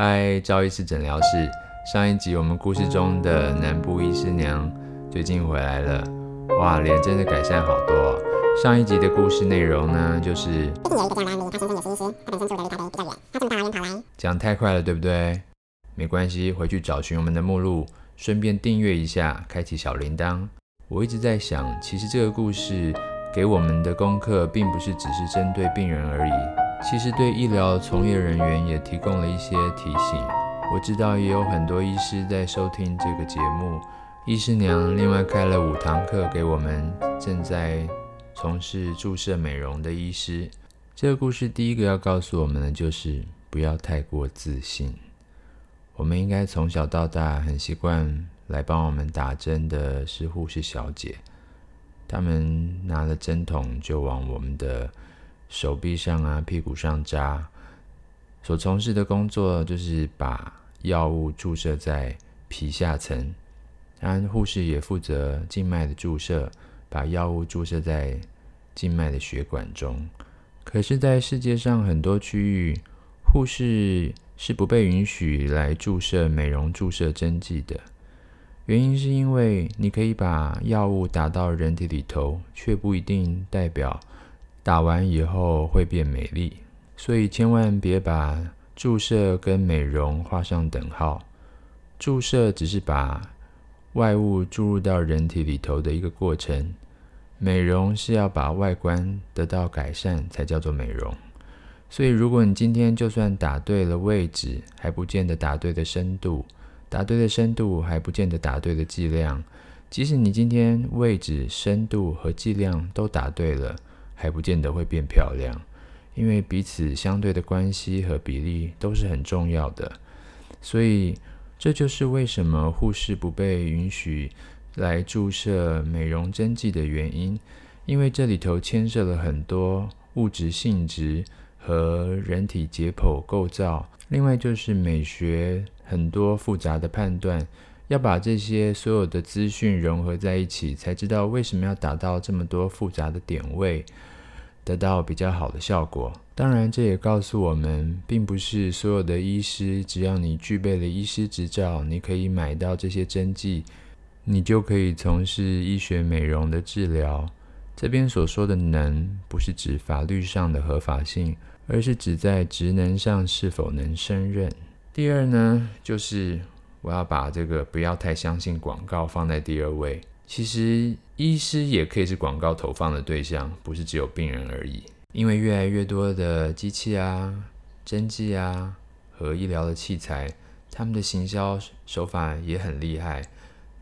嗨，赵医师诊疗室。上一集我们故事中的南部医师娘最近回来了，哇，脸真的改善好多哦。上一集的故事内容呢，就是最近有一个叫兰妮，她先生也是医师，他本身住的离台北比较远，他从大老远跑来。讲太快了，对不对？没关系，回去找寻我们的目录，顺便订阅一下，开启小铃铛。我一直在想，其实这个故事给我们的功课，并不是只是针对病人而已。其实对医疗从业人员也提供了一些提醒。我知道也有很多医师在收听这个节目。医师娘另外开了五堂课给我们正在从事注射美容的医师。这个故事第一个要告诉我们的就是不要太过自信。我们应该从小到大很习惯来帮我们打针的是护士小姐，她们拿了针筒就往我们的。手臂上啊，屁股上扎，所从事的工作就是把药物注射在皮下层。当然，护士也负责静脉的注射，把药物注射在静脉的血管中。可是，在世界上很多区域，护士是不被允许来注射美容注射针剂的。原因是因为你可以把药物打到人体里头，却不一定代表。打完以后会变美丽，所以千万别把注射跟美容画上等号。注射只是把外物注入到人体里头的一个过程，美容是要把外观得到改善才叫做美容。所以，如果你今天就算打对了位置，还不见得打对的深度；打对的深度，还不见得打对的剂量。即使你今天位置、深度和剂量都打对了。还不见得会变漂亮，因为彼此相对的关系和比例都是很重要的。所以这就是为什么护士不被允许来注射美容针剂的原因，因为这里头牵涉了很多物质性质和人体解剖构造，另外就是美学很多复杂的判断，要把这些所有的资讯融合在一起，才知道为什么要打到这么多复杂的点位。得到比较好的效果。当然，这也告诉我们，并不是所有的医师，只要你具备了医师执照，你可以买到这些针剂，你就可以从事医学美容的治疗。这边所说的“能”，不是指法律上的合法性，而是指在职能上是否能胜任。第二呢，就是我要把这个不要太相信广告放在第二位。其实，医师也可以是广告投放的对象，不是只有病人而已。因为越来越多的机器啊、针剂啊和医疗的器材，他们的行销手法也很厉害，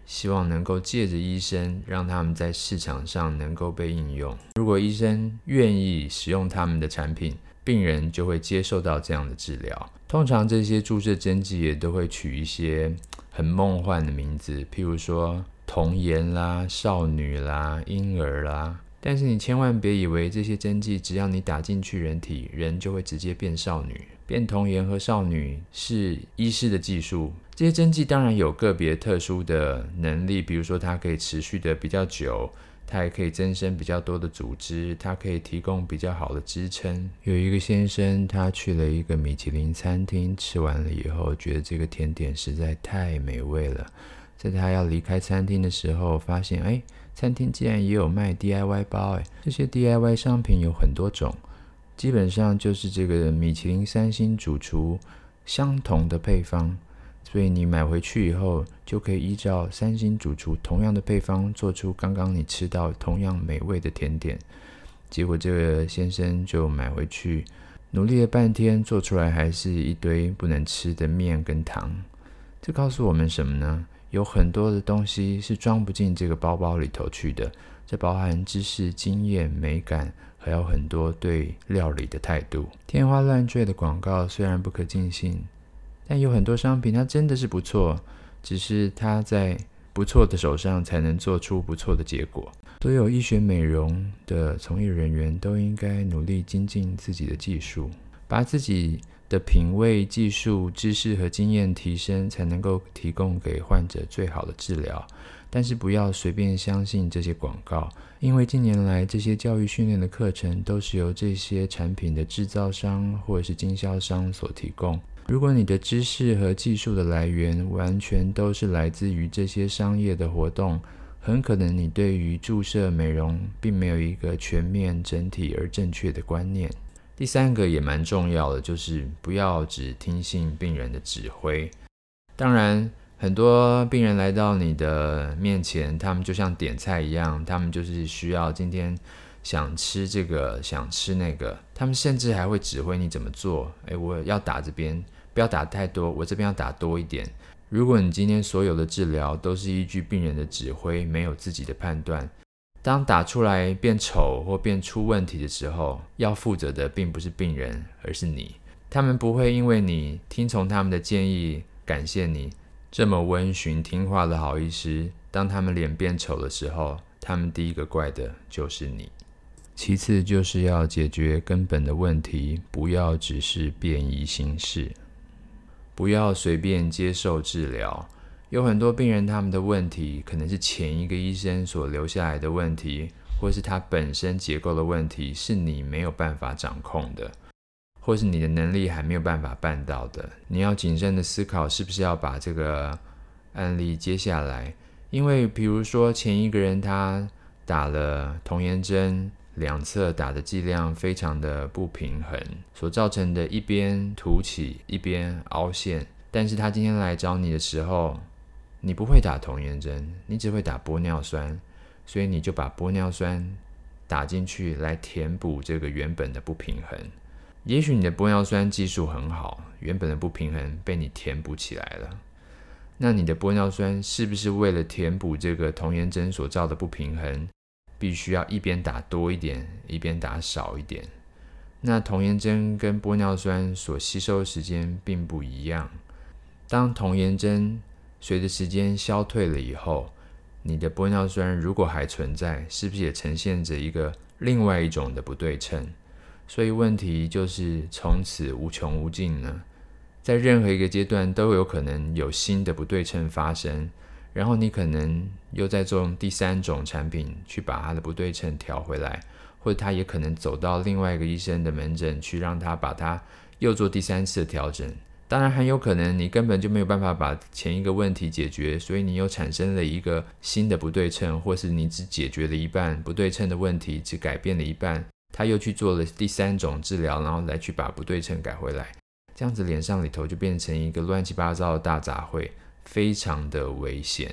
希望能够借着医生，让他们在市场上能够被应用。如果医生愿意使用他们的产品，病人就会接受到这样的治疗。通常这些注射针剂也都会取一些很梦幻的名字，譬如说。童颜啦、少女啦、婴儿啦，但是你千万别以为这些针剂只要你打进去人体，人就会直接变少女、变童颜和少女是医师的技术。这些针剂当然有个别特殊的能力，比如说它可以持续的比较久，它也可以增生比较多的组织，它可以提供比较好的支撑。有一个先生，他去了一个米其林餐厅，吃完了以后，觉得这个甜点实在太美味了。在他要离开餐厅的时候，发现哎，餐厅竟然也有卖 DIY 包哎！这些 DIY 商品有很多种，基本上就是这个米其林三星主厨相同的配方，所以你买回去以后就可以依照三星主厨同样的配方做出刚刚你吃到同样美味的甜点。结果这个先生就买回去，努力了半天，做出来还是一堆不能吃的面跟糖。这告诉我们什么呢？有很多的东西是装不进这个包包里头去的，这包含知识、经验、美感，还有很多对料理的态度。天花乱坠的广告虽然不可尽信，但有很多商品它真的是不错，只是它在不错的手上才能做出不错的结果。所有医学美容的从业人员都应该努力精进自己的技术，把自己的品味、技术、知识和经验提升，才能够提供给患者最好的治疗。但是不要随便相信这些广告，因为近年来这些教育训练的课程都是由这些产品的制造商或者是经销商所提供。如果你的知识和技术的来源完全都是来自于这些商业的活动，很可能你对于注射美容并没有一个全面、整体而正确的观念。第三个也蛮重要的，就是不要只听信病人的指挥。当然，很多病人来到你的面前，他们就像点菜一样，他们就是需要今天想吃这个，想吃那个，他们甚至还会指挥你怎么做。诶，我要打这边。不要打太多，我这边要打多一点。如果你今天所有的治疗都是依据病人的指挥，没有自己的判断，当打出来变丑或变出问题的时候，要负责的并不是病人，而是你。他们不会因为你听从他们的建议，感谢你这么温驯听话的好医师。当他们脸变丑的时候，他们第一个怪的就是你。其次就是要解决根本的问题，不要只是便宜行事。不要随便接受治疗。有很多病人，他们的问题可能是前一个医生所留下来的问题，或是他本身结构的问题，是你没有办法掌控的，或是你的能力还没有办法办到的。你要谨慎的思考，是不是要把这个案例接下来？因为，比如说前一个人他打了童颜针。两侧打的剂量非常的不平衡，所造成的一边凸起，一边凹陷。但是他今天来找你的时候，你不会打童颜针，你只会打玻尿酸，所以你就把玻尿酸打进去来填补这个原本的不平衡。也许你的玻尿酸技术很好，原本的不平衡被你填补起来了。那你的玻尿酸是不是为了填补这个童颜针所造的不平衡？必须要一边打多一点，一边打少一点。那童颜针跟玻尿酸所吸收的时间并不一样。当童颜针随着时间消退了以后，你的玻尿酸如果还存在，是不是也呈现着一个另外一种的不对称？所以问题就是从此无穷无尽呢？在任何一个阶段都有可能有新的不对称发生。然后你可能又在做第三种产品去把它的不对称调回来，或者他也可能走到另外一个医生的门诊去让他把它又做第三次的调整。当然很有可能你根本就没有办法把前一个问题解决，所以你又产生了一个新的不对称，或是你只解决了一半不对称的问题，只改变了一半，他又去做了第三种治疗，然后来去把不对称改回来，这样子脸上里头就变成一个乱七八糟的大杂烩。非常的危险。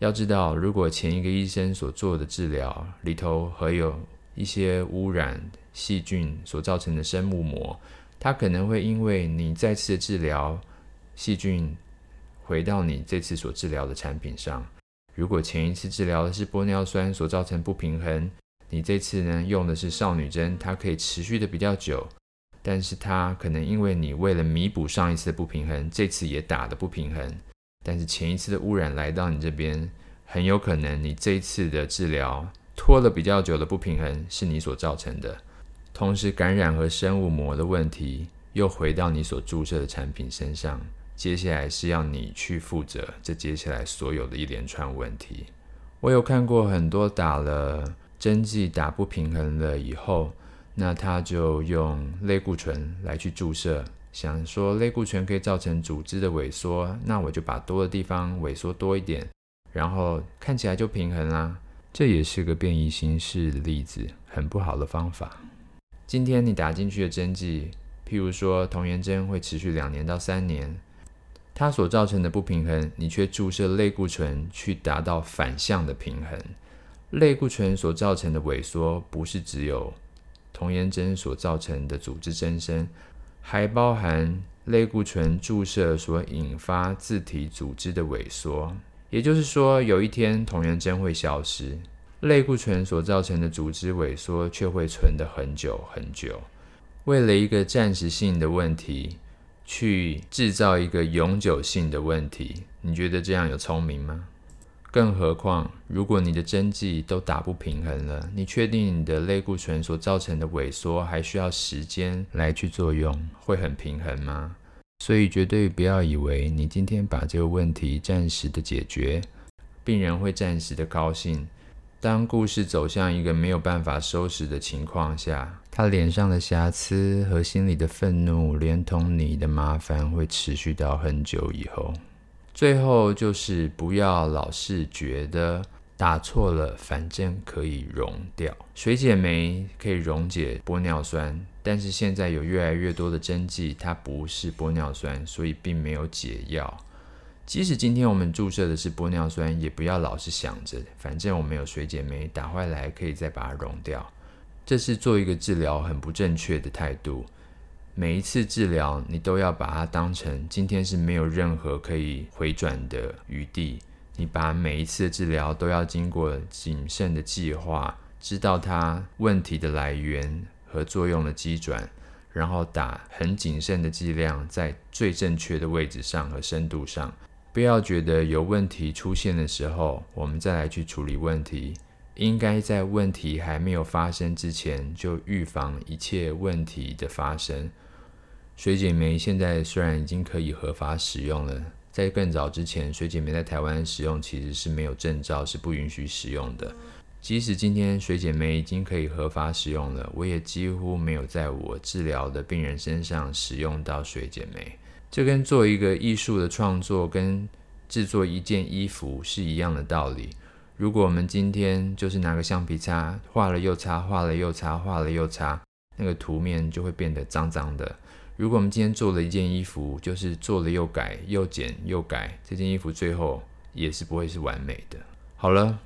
要知道，如果前一个医生所做的治疗里头还有一些污染、细菌所造成的生物膜，它可能会因为你再次治疗，细菌回到你这次所治疗的产品上。如果前一次治疗的是玻尿酸所造成不平衡，你这次呢用的是少女针，它可以持续的比较久，但是它可能因为你为了弥补上一次的不平衡，这次也打的不平衡。但是前一次的污染来到你这边，很有可能你这一次的治疗拖了比较久的不平衡是你所造成的，同时感染和生物膜的问题又回到你所注射的产品身上，接下来是要你去负责这接下来所有的一连串问题。我有看过很多打了针剂打不平衡了以后，那他就用类固醇来去注射。想说类固醇可以造成组织的萎缩，那我就把多的地方萎缩多一点，然后看起来就平衡啦。这也是个变异形式的例子，很不好的方法。今天你打进去的针剂，譬如说童颜针会持续两年到三年，它所造成的不平衡，你却注射类固醇去达到反向的平衡。类固醇所造成的萎缩，不是只有童颜针所造成的组织增生。还包含类固醇注射所引发自体组织的萎缩，也就是说，有一天童颜针会消失，类固醇所造成的组织萎缩却会存得很久很久。为了一个暂时性的问题，去制造一个永久性的问题，你觉得这样有聪明吗？更何况，如果你的针剂都打不平衡了，你确定你的类固醇所造成的萎缩还需要时间来去作用，会很平衡吗？所以绝对不要以为你今天把这个问题暂时的解决，病人会暂时的高兴，当故事走向一个没有办法收拾的情况下，他脸上的瑕疵和心里的愤怒，连同你的麻烦，会持续到很久以后。最后就是不要老是觉得打错了，反正可以溶掉。水解酶可以溶解玻尿酸，但是现在有越来越多的针剂，它不是玻尿酸，所以并没有解药。即使今天我们注射的是玻尿酸，也不要老是想着，反正我们有水解酶，打坏来可以再把它溶掉。这是做一个治疗很不正确的态度。每一次治疗，你都要把它当成今天是没有任何可以回转的余地。你把每一次的治疗都要经过谨慎的计划，知道它问题的来源和作用的机转，然后打很谨慎的剂量，在最正确的位置上和深度上。不要觉得有问题出现的时候，我们再来去处理问题。应该在问题还没有发生之前，就预防一切问题的发生。水解酶现在虽然已经可以合法使用了，在更早之前，水解酶在台湾使用其实是没有证照，是不允许使用的。即使今天水解酶已经可以合法使用了，我也几乎没有在我治疗的病人身上使用到水解酶。这跟做一个艺术的创作，跟制作一件衣服是一样的道理。如果我们今天就是拿个橡皮擦画了又擦，画了又擦，画了又擦，那个图面就会变得脏脏的。如果我们今天做了一件衣服，就是做了又改，又剪又改，这件衣服最后也是不会是完美的。好了，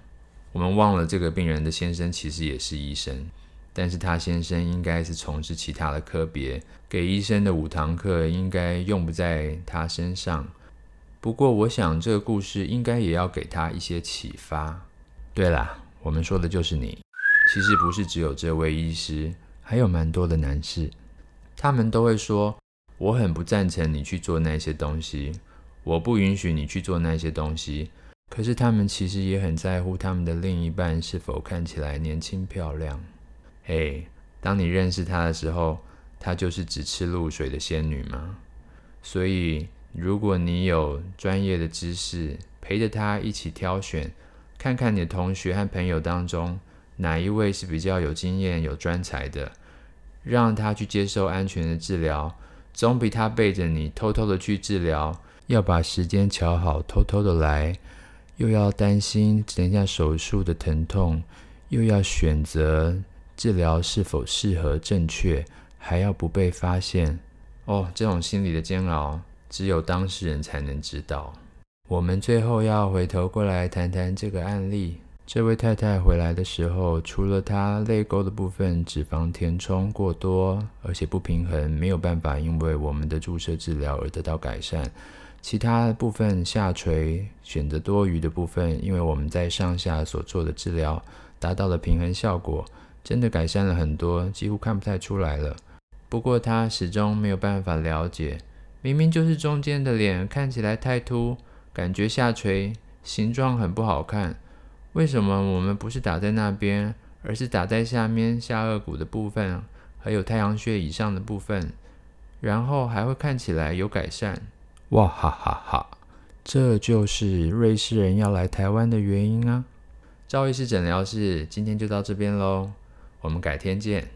我们忘了这个病人的先生其实也是医生。但是他先生应该是从事其他的科别，给医生的五堂课应该用不在他身上。不过，我想这个故事应该也要给他一些启发。对啦，我们说的就是你。其实不是只有这位医师，还有蛮多的男士，他们都会说：“我很不赞成你去做那些东西，我不允许你去做那些东西。”可是他们其实也很在乎他们的另一半是否看起来年轻漂亮。嘿当你认识她的时候，她就是只吃露水的仙女吗？所以，如果你有专业的知识，陪着她一起挑选，看看你的同学和朋友当中哪一位是比较有经验、有专才的，让他去接受安全的治疗，总比他背着你偷偷的去治疗，要把时间乔好，偷偷的来，又要担心等一下手术的疼痛，又要选择。治疗是否适合、正确，还要不被发现哦。这种心理的煎熬，只有当事人才能知道。我们最后要回头过来谈谈这个案例。这位太太回来的时候，除了她泪沟的部分脂肪填充过多，而且不平衡，没有办法因为我们的注射治疗而得到改善。其他部分下垂选择多余的部分，因为我们在上下所做的治疗达到了平衡效果。真的改善了很多，几乎看不太出来了。不过他始终没有办法了解，明明就是中间的脸看起来太凸，感觉下垂，形状很不好看。为什么我们不是打在那边，而是打在下面下颚骨的部分，还有太阳穴以上的部分，然后还会看起来有改善？哇哈哈哈！这就是瑞士人要来台湾的原因啊！赵医师诊疗室今天就到这边喽。我们改天见。